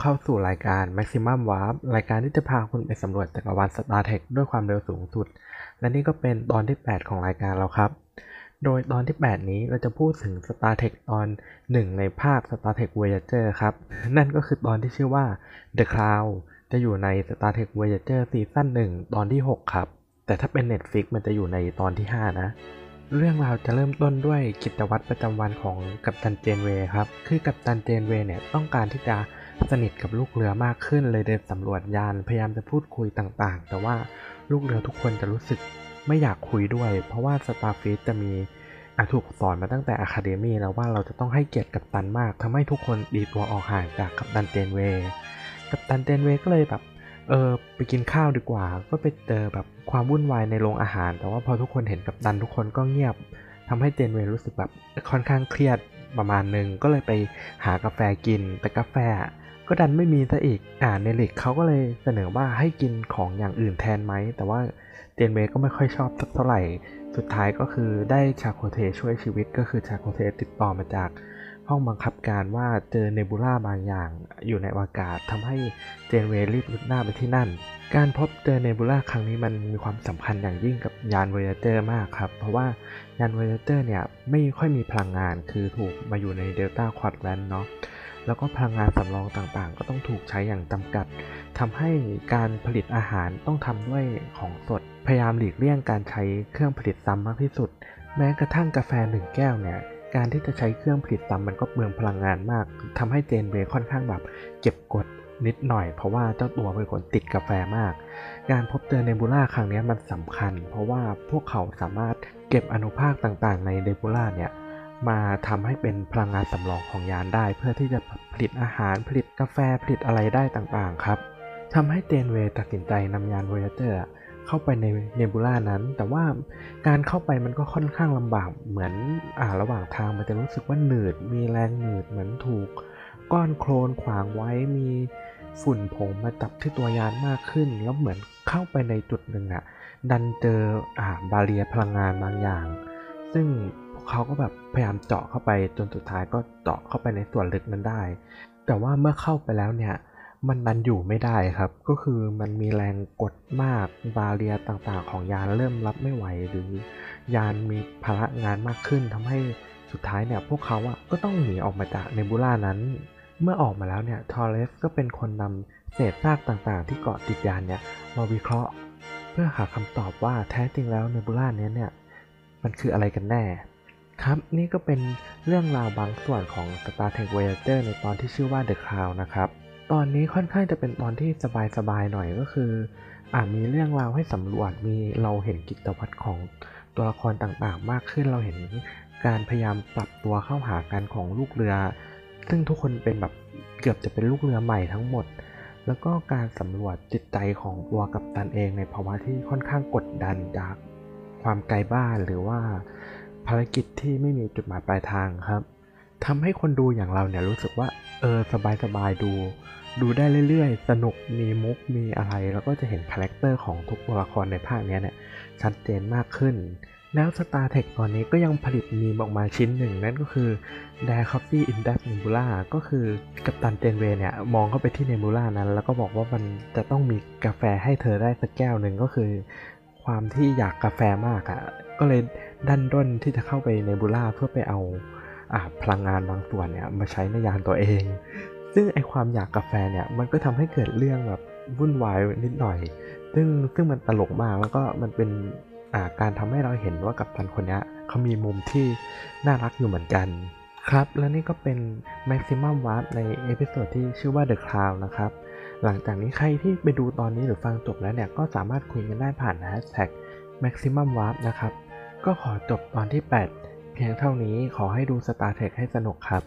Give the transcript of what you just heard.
เข้าสู่รายการ Maximum Warp รายการที่จะพาคุณไปสำรวจจักรวาล Star Trek ด้วยความเร็วสูงสุด และนี่ก็เป็นตอนที่ 8 ของรายการเราครับ โดยตอนที่ 8 นี้เราจะพูดถึง Star Trek ตอน 1 ในภาค Star Trek Voyager ครับ นั่นก็คือตอนที่ชื่อว่า The Cloud จะอยู่ใน Star Trek Voyager ซีซั่น1ตอนที่ 6 ครับ แต่ถ้าเป็น Netflix มันจะอยู่ในตอนที่ 5 นะเรื่องราวจะเริ่มต้นด้วยกิจวัตรประจำวันของกัปตันเจนเวย์ครับ คือกัปตันเจนเวย์เนี่ยต้องการที่จะ สนิทกับลูกเรือมากขึ้นเลยเดินสำรวจยานพยายามจะพูดคุยต่างๆ แต่ว่าลูกเรือทุกคนจะรู้สึกไม่อยากคุยด้วย เพราะว่าสตาร์ฟีจะมีอาถูกสอนมาตั้งแต่อะคาเดมีแล้วว่าเราจะต้องให้เกียรติกัปตันมากทำให้ทุกคนดีตัวออกห่างจากกัปตันเจนเวย์กัปตันเจนเวย์ก็เลยแบบเออไปกินข้าวดีกว่า ก็ไปเจอแบบความวุ่นวายในโรงอาหาร แต่ว่าพอทุกคนเห็นกัปตันทุกคนก็เงียบทำให้เจนเวย์รู้สึกแบบค่อนข้างเครียดประมาณหนึ่งก็เลยไปหากาแฟกิน แต่กาแฟ ก็ดันไม่มีซะอีก อ่าเนลิกเขาก็เลยเสนอว่าให้กินของอย่างอื่นแทนไหม แต่ว่าเจนเวก็ไม่ค่อยชอบสักเท่าไหร่ สุดท้ายก็คือได้ชาโคเทช่วยชีวิต ก็คือชาโคเทติดต่อมาจากห้องบังคับการว่าเจอเนบูล่าบางอย่างอยู่ในอากาศทำให้เจนเวรีบรุดหน้าไปที่นั่น การพบเจอเนบูล่าครั้งนี้มันมีความสำคัญอย่างยิ่งกับยานเวเจอร์มากครับ เพราะว่ายานเวเจอร์เนี่ยไม่ค่อยมีพลังงานคือถูกมาอยู่ในเดลต้าควอดแลนด์เนาะ แล้วก็พลังงานสำรองต่างๆ ก็ต้องถูกใช้อย่างจำกัดทำให้การผลิตอาหารต้องทำด้วยของสด พยายามหลีกเลี่ยงการใช้เครื่องผลิตซ้ำมากที่สุด แม้กระทั่งกาแฟหนึ่งแก้วเนี่ยการที่จะใช้เครื่องผลิตซ้ำมันก็เปลืองพลังงานมากทำให้เจนเวค่อนข้างแบบเก็บกดนิดหน่อย เพราะว่าเจ้าตัวเป็นคนติดกาแฟมาก การพบเจอเนบูล่าครั้งนี้มันสำคัญ เพราะว่าพวกเขาสามารถเก็บอนุภาคต่างๆ ในเนบูล่าเนี่ย มาทำให้เป็นพลังงานสำรองของยานได้ เพื่อที่จะผลิตอาหารผลิตกาแฟผลิตอะไรได้ต่างๆครับทำให้เจนเวย์ตัดสินใจนำยานโวยเจอร์เข้าไปในเนบูล่านั้น แต่ว่าการเข้าไปมันก็ค่อนข้างลำบากเหมือนอ่าระหว่างทางมันจะรู้สึกว่าหนืด มีแรงหนืดเหมือนถูก ก้อนโคลนขวางไว้มีฝุ่นผงมาจับที่ตัวยานมากขึ้น แล้วเหมือนเข้าไปในจุดหนึ่งอะดันเจออ่าบาเรียพลังงานบางอย่าง ซึ่ง เขาก็แบบพยายามเจาะเข้าไปจนสุดท้ายก็เจาะเข้าไปในส่วนลึกนั้นได้ แต่ว่าเมื่อเข้าไปแล้วเนี่ยมันดันอยู่ไม่ได้ครับ ก็คือมันมีแรงกดมากบาเรียต่างๆ ของยานเริ่มรับไม่ไหว หรือยานมีภาระงานมากขึ้นทำให้สุดท้ายเนี่ยพวกเขาอะก็ต้องหนีออกมาจากเนบูล่านั้น เมื่อออกมาแล้วเนี่ยทอร์เรสก็เป็นคนนำเศษซากต่างๆ ที่เกาะติดยานเนี่ยมาวิเคราะห์ เพื่อหาคำตอบว่าแท้จริงแล้วเนบูล่านี้เนี่ยมันคืออะไรกันแน่ ครับ นี่ก็เป็นเรื่องราวบางส่วนของ Star Trek Voyager ในตอนที่ชื่อว่า The Cloud นะครับ ตอนนี้ค่อนข้างจะเป็นตอนที่สบายๆหน่อยก็คืออาจมีเรื่องราวให้สำรวจมีเราเห็นกิจวัตรของตัวละครต่างๆ มากขึ้นเราเห็นการพยายามปรับตัวเข้าหากันของลูกเรือ ซึ่งทุกคนเป็นแบบเกือบจะเป็นลูกเรือใหม่ทั้งหมด แล้วก็การสำรวจจิตใจของตัวกัปตันเองในภาวะที่ค่อนข้างกดดันจากความไกลบ้านหรือว่า ภารกิจที่ไม่มีจุดหมายปลายทางครับทำให้คนดูอย่างเราเนี่ยรู้สึกว่าเออสบายๆดู ดูได้เรื่อยๆ สนุกมีมุกมีอะไร แล้วก็จะเห็น character ของทุกตัวละครในภาคนี้เนี่ยชัดเจนมากขึ้น แล้ว Star Trek ตอนนี้ก็ยังผลิตมีมออกมาชิ้นหนึ่ง นั่นก็คือ d a r Coffee in That Nebula ก็คือกัปตันเจนเวย์เนี่ย มองเข้าไปที่เนบูล่านั้น แล้วก็บอกว่ามันจะต้องมีกาแฟให้เธอได้สักแก้วหนึ่งก็คือ ความที่อยากกาแฟมากอะ่ะก็เลยดันด้นที่จะเข้าไปในบูล่าเพื่อไปเอาอ่าพลังงานบางส่วนเนี่ยมาใช้ในยานตัวเอง ซึ่งไอความอยากกาแฟเนี่ยมันก็ทำให้เกิดเรื่องแบบวุ่นวายนิดหน่อย ซึ่งซึ่งมันตลกมากแล้วก็มันเป็นอ่าการทำให้เราเห็นว่ากัปตันคนนี้เขามีมุมที่น่ารักอยู่เหมือนกันครับ และนี่ก็เป็น Maximum Warp ใน episode ที่ชื่อว่า The Cloud นะครับ หลังจากนี้ใครที่ไปดูตอนนี้หรือฟังจบแล้วเนี่ย ก็สามารถคุยกันได้ผ่านแฮชแท็ก Maximum Warp นะครับ ก็ขอจบตอนที่ 8 เพียงเท่านี้ขอให้ดู Star Trek ให้สนุกครับ